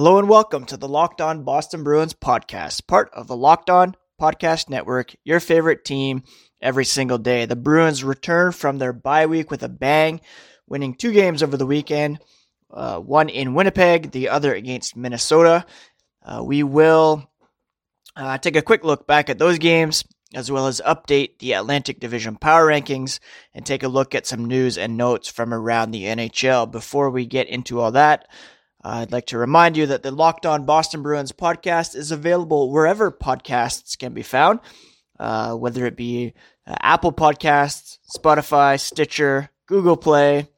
Hello and welcome to the Locked On Boston Bruins podcast, part of the Locked On Podcast Network, your favorite team every single day. The Bruins return from their bye week with a bang, winning two games over the weekend, uh, one in Winnipeg, the other against Minnesota. Uh, we will uh, take a quick look back at those games, as well as update the Atlantic Division power rankings and take a look at some news and notes from around the NHL. Before we get into all that, I'd like to remind you that the Locked On Boston Bruins podcast is available wherever podcasts can be found, uh, whether it be uh, Apple Podcasts, Spotify, Stitcher, Google Play,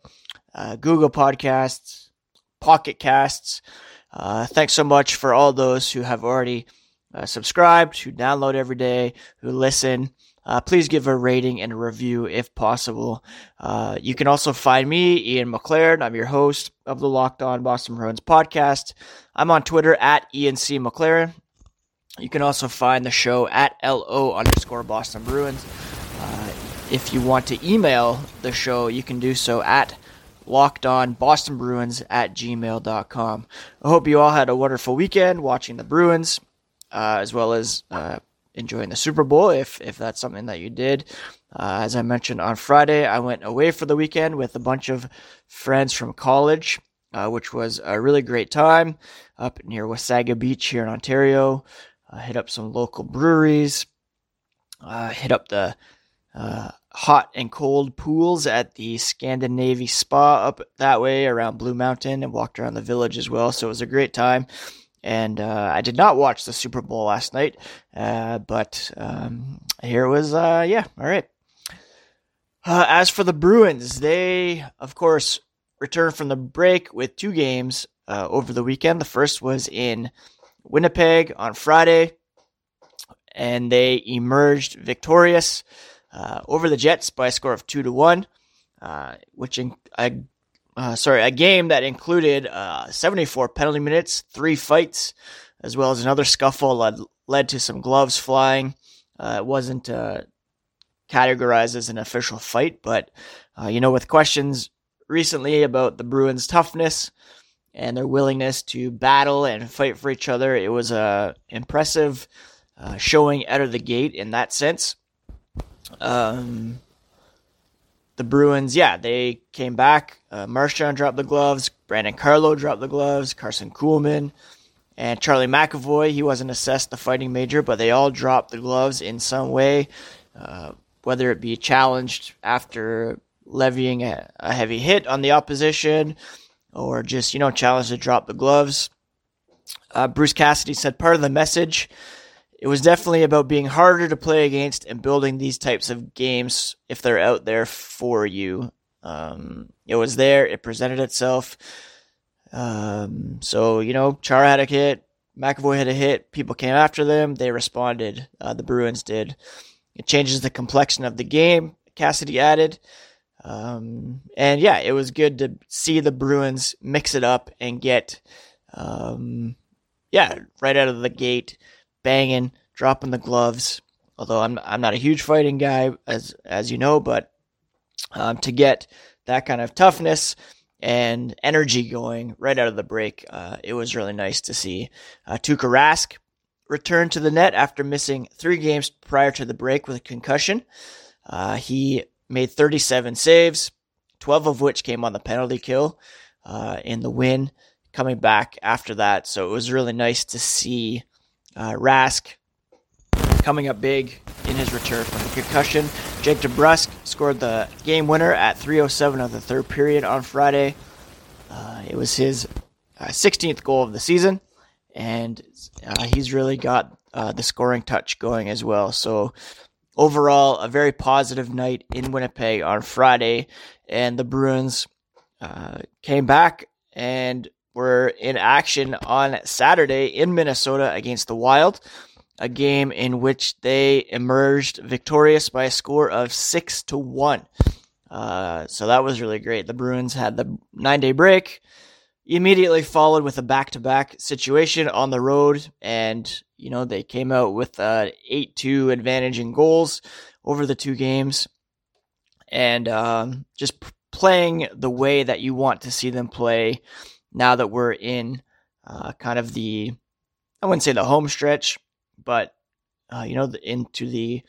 uh, Google Podcasts, Pocket Casts. Uh, thanks so much for all those who have already uh, subscribed, who download every day, who listen. Uh, please give a rating and a review if possible. Uh, you can also find me, Ian McLaren. I'm your host of the Locked On Boston Bruins podcast. I'm on Twitter at Ian C. McLaren. You can also find the show at LO underscore Boston Bruins. Uh, if you want to email the show, you can do so at locked on Boston Bruins at gmail.com. I hope you all had a wonderful weekend watching the Bruins, uh, as well as uh, enjoying the Super Bowl if if that's something that you did. Uh, as I mentioned on Friday, I went away for the weekend with a bunch of friends from college, uh, which was a really great time up near Wasaga Beach here in Ontario. Uh, hit up some local breweries, uh, hit up the uh, hot and cold pools at the Scandinavian Spa up that way around Blue Mountain, and walked around the village as well. So it was a great time. And uh, I did not watch the Super Bowl last night, uh, but um, here was, uh, yeah, all right. Uh, as for the Bruins, they, of course, returned from the break with two games uh, over the weekend. The first was in Winnipeg on Friday, and they emerged victorious uh, over the Jets by a score of two to one, which in, uh, sorry, a game that included uh, 74 penalty minutes, three fights, as well as another scuffle that led to some gloves flying. Uh, it wasn't uh, categorized as an official fight, but uh, you know, with questions recently about the Bruins' toughness and their willingness to battle and fight for each other, it was a impressive showing out of the gate in that sense. Um, the Bruins, yeah, they came back. Uh, Marchand dropped the gloves. Brandon Carlo dropped the gloves. Karson Kuhlman and Charlie McAvoy. He wasn't assessed the fighting major, but they all dropped the gloves in some way, uh, whether it be challenged after levying a, a, heavy hit on the opposition or just, you know, challenged to drop the gloves. Uh, Bruce Cassidy said part of the message it was definitely about being harder to play against and building these types of games if they're out there for you. Um, it was there, it presented itself. Um, so, you know, Chara had a hit, McAvoy had a hit, people came after them, they responded. Uh, the Bruins did. It changes the complexion of the game, Cassidy added. Um, and yeah, it was good to see the Bruins mix it up and get, um, yeah, right out of the gate banging, dropping the gloves. Although I'm I'm not a huge fighting guy, as as you know, but um, to get that kind of toughness and energy going right out of the break, uh, it was really nice to see. Uh, Tuukka Rask returned to the net after missing three games prior to the break with a concussion. Uh, he made 37 saves, 12 of which came on the penalty kill uh, in the win. Coming back after that, so it was really nice to see uh, Rask coming up big in his return from concussion. Jake DeBrusk scored the game winner at 3:07 of the third period on Friday. Uh, it was his uh, 16th goal of the season, and uh, he's really got uh, the scoring touch going as well. So overall, a very positive night in Winnipeg on Friday, and the Bruins uh, came back and were in action on Saturday in Minnesota against the Wild, a game in which they emerged victorious by a score of six to one. Uh, so that was really great. The Bruins had the nine day break, immediately followed with a back to back situation on the road, and you know they came out with an eight two advantage in goals over the two games, and um, just playing the way that you want to see them play now that we're in uh, kind of the, I wouldn't say the home stretch, but, uh, you know, the, into the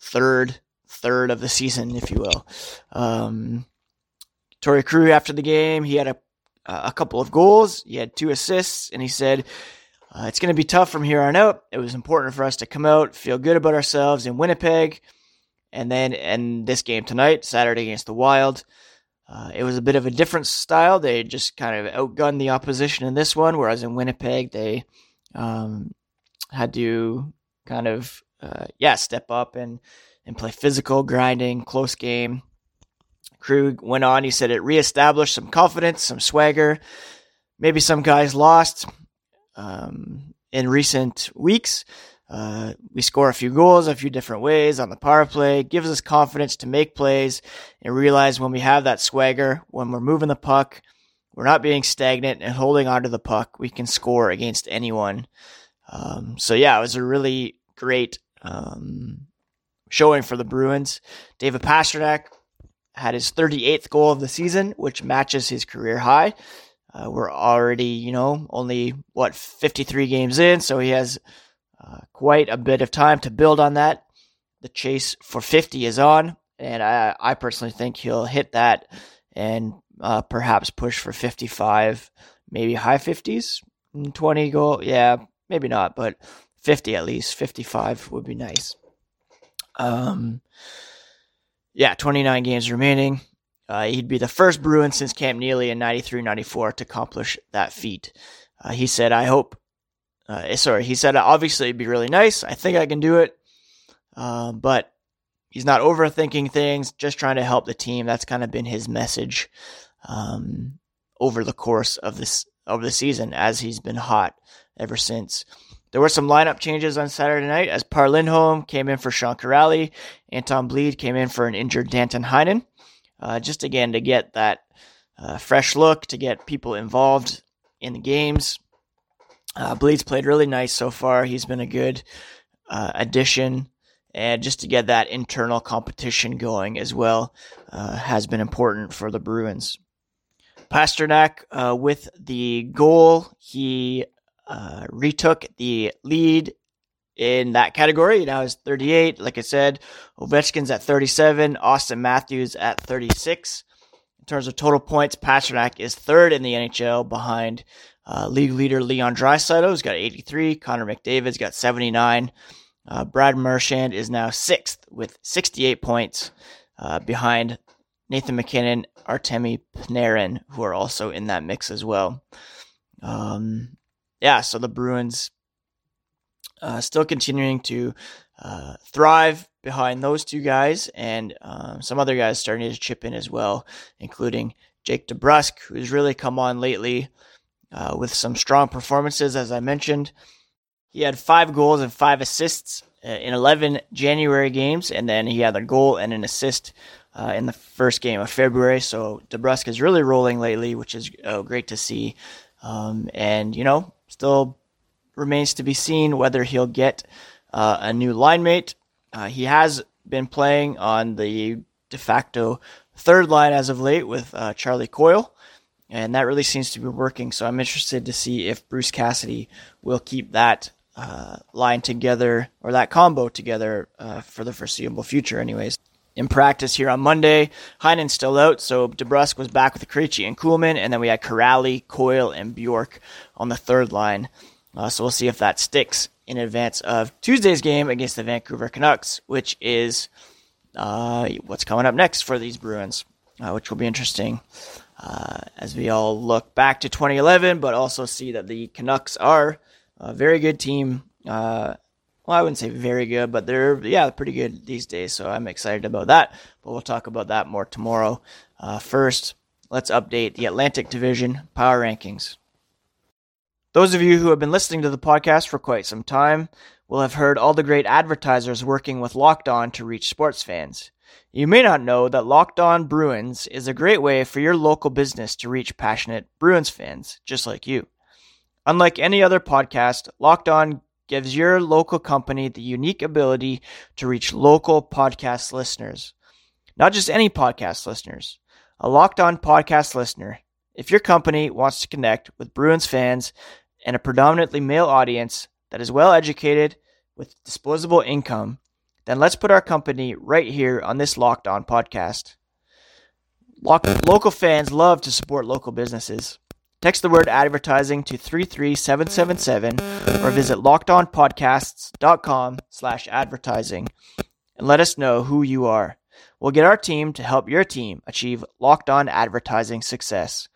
third third of the season, if you will. Um, Torey Krug after the game, he had a a couple of goals, he had two assists, and he said, uh, "It's going to be tough from here on out. It was important for us to come out, feel good about ourselves in Winnipeg, and then and this game tonight, Saturday against the Wild." Uh, it was a bit of a different style. They just kind of outgunned the opposition in this one, whereas in Winnipeg they um, had to kind of uh, yeah step up and and play physical, grinding, close game. Krug went on. He said it reestablished some confidence, some swagger. Maybe some guys lost um, in recent weeks. Uh, we score a few goals a few different ways on the power play. Gives us confidence to make plays and realize when we have that swagger, when we're moving the puck, we're not being stagnant and holding onto the puck. We can score against anyone. Um, so yeah, it was a really great um, showing for the Bruins. David Pastrnak had his 38th goal of the season, which matches his career high. Uh, we're already, you know, only what 53 games in, so he has uh, quite a bit of time to build on that. The chase for 50 is on, and I, I personally think he'll hit that and uh, perhaps push for 55, maybe high 50s, 20 goal. Yeah, maybe not, but 50 at least. 55 would be nice. Um, yeah, 29 games remaining. Uh, he'd be the first Bruin since Cam Neely in 93 94 to accomplish that feat. Uh, he said, I hope, uh, sorry, he said, obviously it'd be really nice. I think I can do it. Uh, but he's not overthinking things, just trying to help the team. That's kind of been his message um, over the course of this of the season as he's been hot ever since. There were some lineup changes on Saturday night as Par Lindholm came in for Sean Kuraly. Anton Blidh came in for an injured Danton Heinen. Uh, just again to get that uh, fresh look, to get people involved in the games. Uh, Blidh's played really nice so far. He's been a good uh, addition. And just to get that internal competition going as well uh, has been important for the Bruins. Pastrnak, uh, with the goal. He uh, retook the lead in that category. Now is 38. Like I said, Ovechkin's at 37, Auston Matthews at 36. In terms of total points, Pastrnak is third in the NHL behind uh, league leader Leon Draisaitl, who's got 83. Connor McDavid's got 79. Uh, Brad Marchand is now sixth with 68 points uh, behind Nathan MacKinnon, Artemi Panarin, who are also in that mix as well. Um, yeah, so the Bruins uh, still continuing to uh, thrive behind those two guys, and um, some other guys starting to chip in as well, including Jake DeBrusk, who's really come on lately uh, with some strong performances, as I mentioned. He had five goals and five assists uh, in 11 January games, and then he had a goal and an assist uh, in the first game of February. So DeBrusk is really rolling lately, which is uh, great to see. Um, and, you know, Still remains to be seen whether he'll get uh, a new line mate. Uh, he has been playing on the de facto third line as of late with uh, Charlie Coyle, and that really seems to be working. So I'm interested to see if Bruce Cassidy will keep that uh, line together or that combo together uh, for the foreseeable future, anyways in practice here on Monday. Heinen's still out, so DeBrusk was back with Krejci and Kuhlman, and then we had Kuraly, Coyle, and Bjork on the third line. Uh, so we'll see if that sticks in advance of Tuesday's game against the Vancouver Canucks, which is uh, what's coming up next for these Bruins, uh, which will be interesting uh, as we all look back to 2011, but also see that the Canucks are a very good team uh, well, I wouldn't say very good, but they're yeah pretty good these days. So I'm excited about that. But we'll talk about that more tomorrow. Uh, first, let's update the Atlantic Division power rankings. Those of you who have been listening to the podcast for quite some time will have heard all the great advertisers working with Locked On to reach sports fans. You may not know that Locked On Bruins is a great way for your local business to reach passionate Bruins fans just like you. Unlike any other podcast, Locked On gives your local company the unique ability to reach local podcast listeners. Not just any podcast listeners, a locked on podcast listener. If your company wants to connect with Bruins fans and a predominantly male audience that is well educated with disposable income, then let's put our company right here on this Locked On podcast. Local fans love to support local businesses. Text the word advertising to 33777 or visit lockedonpodcasts.com slash advertising and let us know who you are. We'll get our team to help your team achieve locked on advertising success.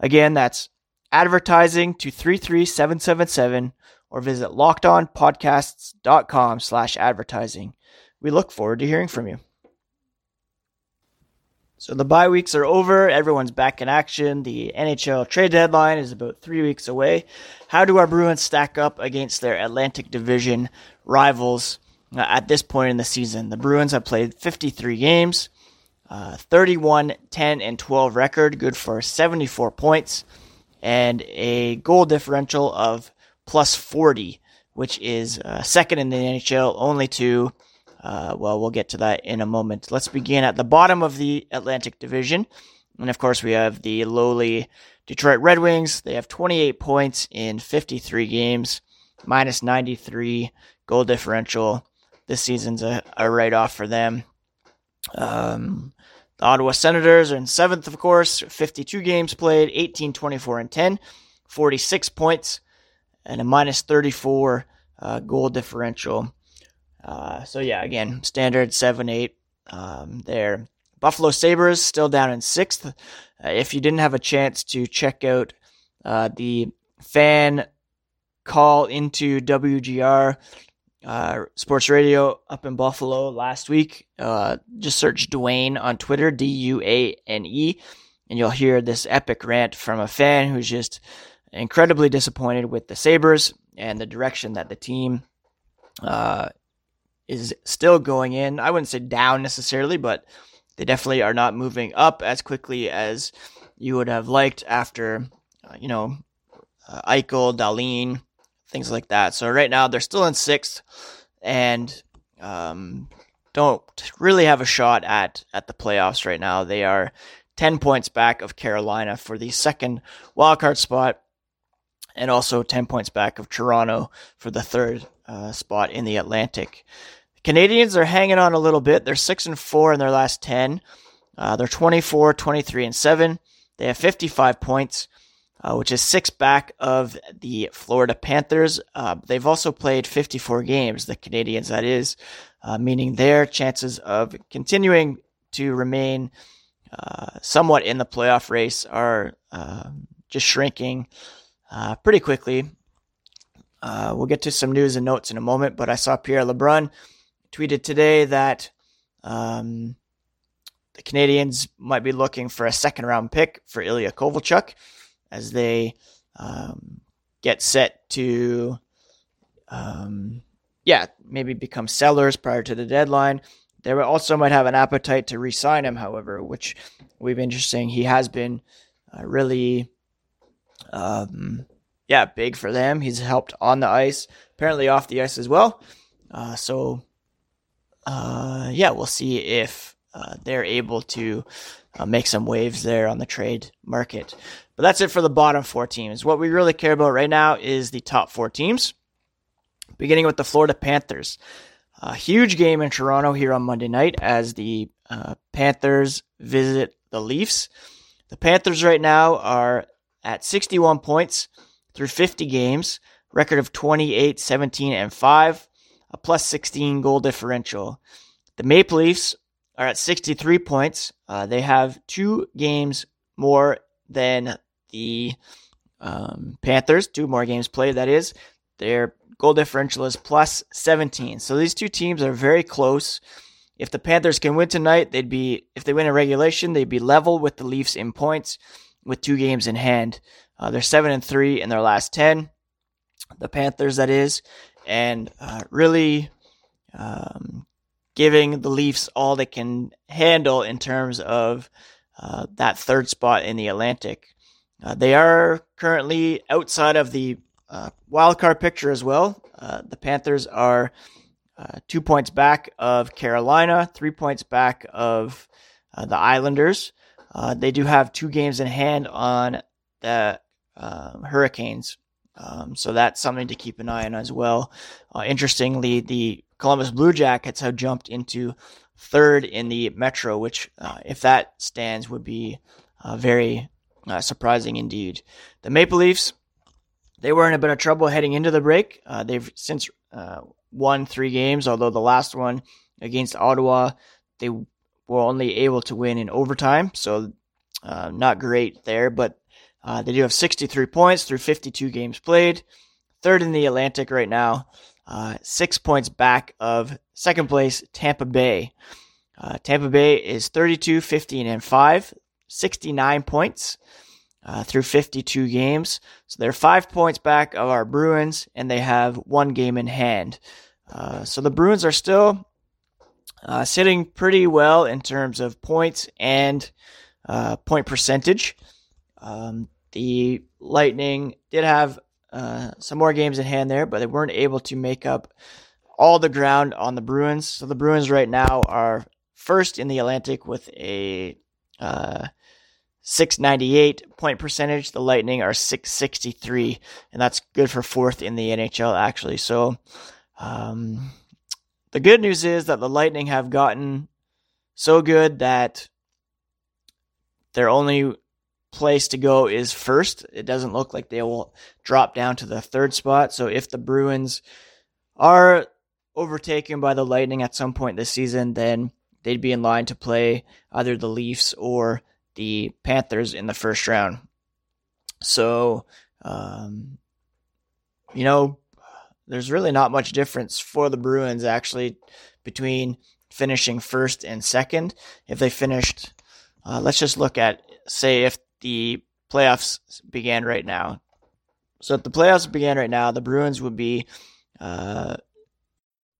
Again, that's advertising to 33777 or visit lockedonpodcasts.com slash advertising. We look forward to hearing from you. So the bye weeks are over. Everyone's back in action. The NHL trade deadline is about three weeks away. How do our Bruins stack up against their Atlantic Division rivals uh, at this point in the season? The Bruins have played 53 games, uh, 31, 10, and 12 record, good for 74 points, and a goal differential of plus 40, which is uh, second in the NHL, only to uh, well, we'll get to that in a moment. Let's begin at the bottom of the Atlantic Division. And of course, we have the lowly Detroit Red Wings. They have 28 points in 53 games, minus 93 goal differential. This season's a, a write off for them. Um, the Ottawa Senators are in seventh, of course, 52 games played, 18, 24, and 10, 46 points, and a minus 34 uh, goal differential. Uh, so yeah, again, standard seven eight um, there. Buffalo Sabres still down in sixth. Uh, if you didn't have a chance to check out uh, the fan call into WGR uh, Sports Radio up in Buffalo last week, uh, just search Duane on Twitter, D U A N E, and you'll hear this epic rant from a fan who's just incredibly disappointed with the Sabres and the direction that the team uh, is still going in. I wouldn't say down necessarily, but they definitely are not moving up as quickly as you would have liked after, uh, you know, uh, Eichel, Dahlin, things like that. So right now they're still in sixth and um, don't really have a shot at at the playoffs right now. They are ten points back of Carolina for the second wildcard spot, and also ten points back of Toronto for the third uh, spot in the Atlantic. Canadiens are hanging on a little bit. They're 6 and 4 in their last 10. Uh, they're 24, 23 and 7. They have 55 points, uh, which is six back of the Florida Panthers. Uh, they've also played 54 games, the Canadiens, that is, uh, meaning their chances of continuing to remain uh, somewhat in the playoff race are um, just shrinking uh, pretty quickly. we'll get to some news and notes in a moment, but I saw Pierre LeBrun tweeted today that um, the Canadiens might be looking for a second round pick for Ilya Kovalchuk as they um, get set to, um, yeah, maybe become sellers prior to the deadline. They also might have an appetite to re sign him, however, which we've been interesting. He has been uh, really, um, yeah, big for them. He's helped on the ice, apparently off the ice as well. Uh, so uh, yeah, we'll see if uh, they're able to uh, make some waves there on the trade market. But that's it for the bottom four teams. What we really care about right now is the top four teams, beginning with the Florida Panthers. A huge game in Toronto here on Monday night as the uh, Panthers visit the Leafs. The Panthers right now are at 61 points through 50 games, record of 28, 17, and 5 a plus 16 goal differential. The Maple Leafs are at 63 points. Uh, they have two games more than the um, Panthers, two more games played, that is. Their goal differential is plus 17. So these two teams are very close. If the Panthers can win tonight, they'd be, if they win in regulation, they'd be level with the Leafs in points with two games in hand. Uh, they're 7 and 3 in their last 10. The Panthers, that is and uh, really um, giving the Leafs all they can handle in terms of uh, that third spot in the Atlantic. Uh, they are currently outside of the uh, wildcard picture as well. Uh, the Panthers are uh, two points back of Carolina, three points back of the Islanders. they do have two games in hand on the Hurricanes Um, so that's something to keep an eye on as well. Uh, interestingly, the Columbus Blue Jackets have jumped into third in the Metro, which, uh, if that stands, would be uh, very uh, surprising indeed. The Maple Leafs, they were in a bit of trouble heading into the break. Uh, they've since uh, won three games, although the last one against Ottawa, they were only able to win in overtime. So not great there, but uh, they do have 63 points through 52 games played. Third in the Atlantic right now, uh, six points back of second place Tampa Bay. Uh, Tampa Bay is 32, 15, and 5, 69 points uh, through 52 games. So they're five points back of our Bruins, and they have one game in hand. Uh, so the Bruins are still uh, sitting pretty well in terms of points and uh, point percentage. Um, the Lightning did have uh, some more games in hand there, but they weren't able to make up all the ground on the Bruins. So the Bruins right now are first in the Atlantic with a uh, 698 point percentage. The Lightning are 663, and that's good for fourth in the NHL, actually. So um, the good news is that the Lightning have gotten so good that they're only place to go is first. It doesn't look like they will drop down to the third spot. So if the Bruins are overtaken by the Lightning at some point this season, then they'd be in line to play either the Leafs or the Panthers in the first round. So, um, you know, there's really not much difference for the Bruins actually between finishing first and second. If they finished, uh, let's just look at, say, if the playoffs began right now. So if the playoffs began right now, the Bruins would be uh,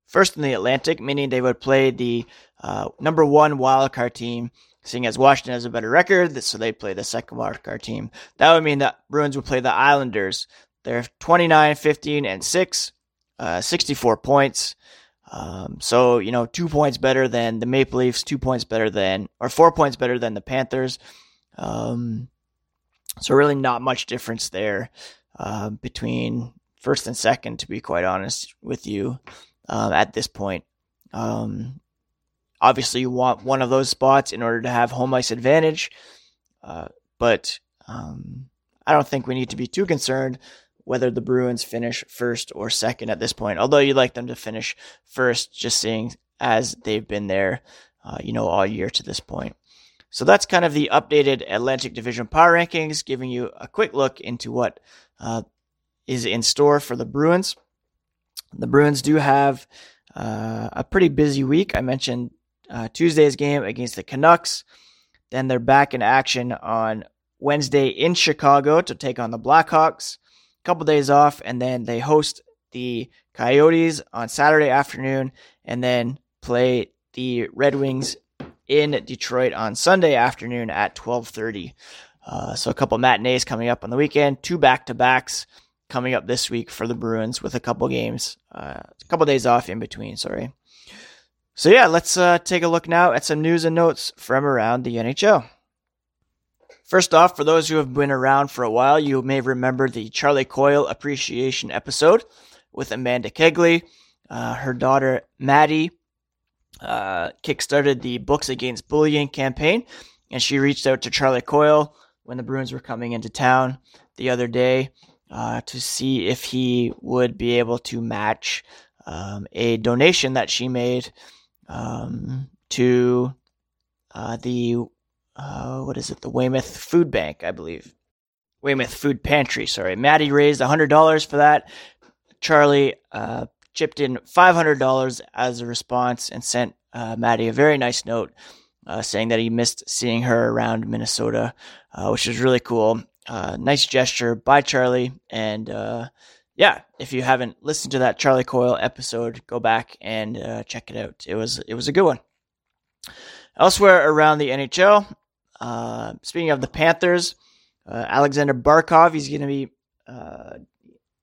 first in the Atlantic, meaning they would play the uh, number one wildcard team, seeing as Washington has a better record, so they play the second wildcard team. That would mean that Bruins would play the Islanders. They're 29, 15, and 6, uh, 64 points. Um, so, you know, two points better than the Maple Leafs, two points better than, or four points better than the Panthers. Um, so really not much difference there uh, between first and second, to be quite honest with you, um, at this point. Um, obviously, you want one of those spots in order to have home ice advantage, uh, but um, I don't think we need to be too concerned whether the Bruins finish first or second at this point. Although you'd like them to finish first, just seeing as they've been there, uh, you know, all year to this point. So that's kind of the updated Atlantic Division power rankings, giving you a quick look into what uh, is in store for the Bruins. The Bruins do have uh, a pretty busy week. I mentioned uh, Tuesday's game against the Canucks. Then they're back in action on Wednesday in Chicago to take on the Blackhawks. A couple days off, and then they host the Coyotes on Saturday afternoon, and then play the Red Wings in Detroit on Sunday afternoon at 12:30. Uh, so a couple matinees coming up on the weekend, two back-to-backs coming up this week for the Bruins with a couple games, uh, a couple days off in between. Sorry. So yeah, let's uh, take a look now at some news and notes from around the NHL. First off, for those who have been around for a while, you may remember the Charlie Coyle appreciation episode with Amanda Kegley. Uh, her daughter Maddie uh, kickstarted the Books Against Bullying campaign, and she reached out to Charlie Coyle when the Bruins were coming into town the other day uh, to see if he would be able to match um, a donation that she made um, to uh, the uh, what is it? The Weymouth Food Bank, I believe. Weymouth Food Pantry. Sorry, Maddie raised hundred dollars for that. Charlie uh, chipped in $500 as a response and sent uh, Maddie a very nice note uh, saying that he missed seeing her around Minnesota, uh, which is really cool. Uh, nice gesture by Charlie. And uh, yeah, if you haven't listened to that Charlie Coyle episode, go back and uh, check it out. It was it was a good one. Elsewhere around the NHL, speaking of the Panthers, Alexander Barkov, he's going to be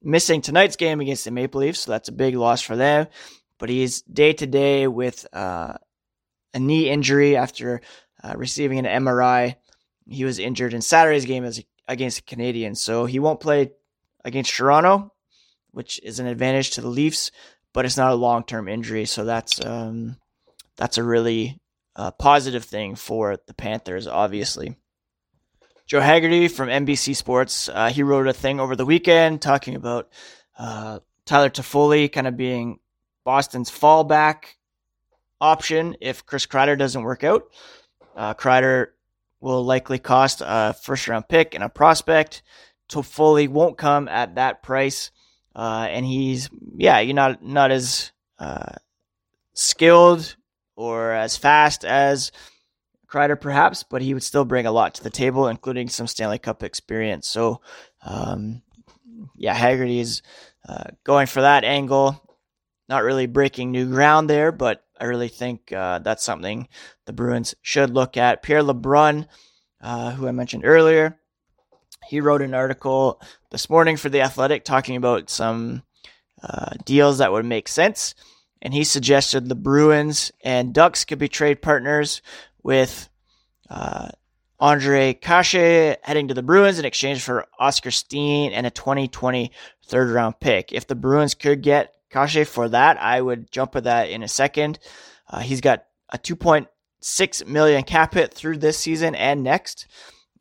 missing tonight's game against the Maple Leafs, so that's a big loss for them. But he's day to day with uh, a knee injury after uh, receiving an MRI. He was injured in Saturday's game as, against the Canadiens, so he won't play against Toronto, which is an advantage to the Leafs, but it's not a long term injury. So that's um, that's a really uh, positive thing for the Panthers, obviously. Joe Haggerty from NBC Sports, uh, he wrote a thing over the weekend talking about uh, Tyler Toffoli kind of being Boston's fallback option if Chris Kreider doesn't work out. Uh, Kreider will likely cost a first round pick and a prospect. Toffoli won't come at that price. Uh, and he's, yeah, you're not, not as uh, skilled or as fast as Kreider, perhaps, but he would still bring a lot to the table, including some Stanley Cup experience. So, um, yeah, Haggerty is uh, going for that angle. Not really breaking new ground there, but I really think uh, that's something the Bruins should look at. Pierre LeBrun, uh, who I mentioned earlier, he wrote an article this morning for The Athletic talking about some uh, deals that would make sense. And he suggested the Bruins and Ducks could be trade partners with uh, Ondrej Kase heading to the Bruins in exchange for Oskar Steen and a 2020 third round pick. If the Bruins could get Kase for that, I would jump at that in a second. Uh, he's got a 2.6 million cap hit through this season and next,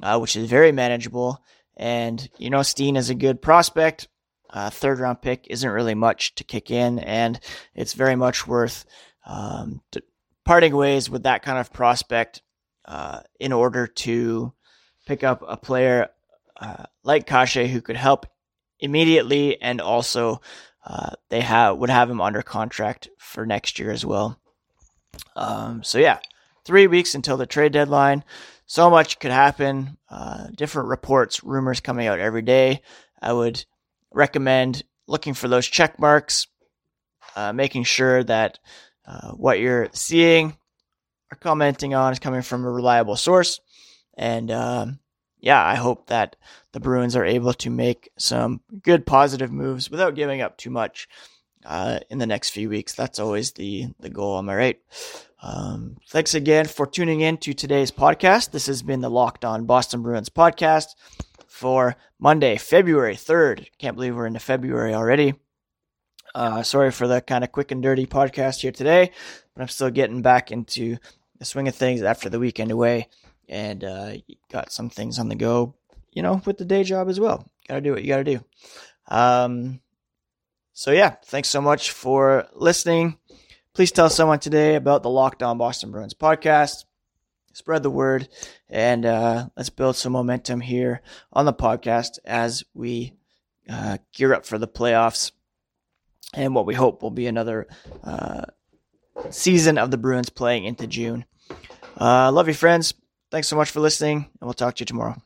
uh, which is very manageable. And you know, Steen is a good prospect. Uh, third round pick isn't really much to kick in, and it's very much worth um, parting ways with that kind of prospect uh, in order to pick up a player uh, like Kase who could help immediately and also uh, they have would have him under contract for next year as well. Um, so yeah, three weeks until the trade deadline. So much could happen. Uh, different reports, rumors coming out every day. I would recommend looking for those check marks, uh, making sure that uh, what you're seeing or commenting on is coming from a reliable source. And um, yeah, I hope that the Bruins are able to make some good positive moves without giving up too much uh, in the next few weeks. That's always the the goal. Am I right? Um, thanks again for tuning in to today's podcast. This has been the Locked On Boston Bruins podcast for Monday, February third. Can't believe we're into February already. Uh, sorry for the kind of quick and dirty podcast here today, but I'm still getting back into the swing of things after the weekend away and uh, got some things on the go you know, with the day job as well. Got to do what you got to do. Um, so yeah, thanks so much for listening. Please tell someone today about the Locked On Boston Bruins podcast. Spread the word, and uh, let's build some momentum here on the podcast as we uh, gear up for the playoffs and what we hope will be another uh, season of the Bruins playing into June. Uh, love you, friends. Thanks so much for listening, and we'll talk to you tomorrow.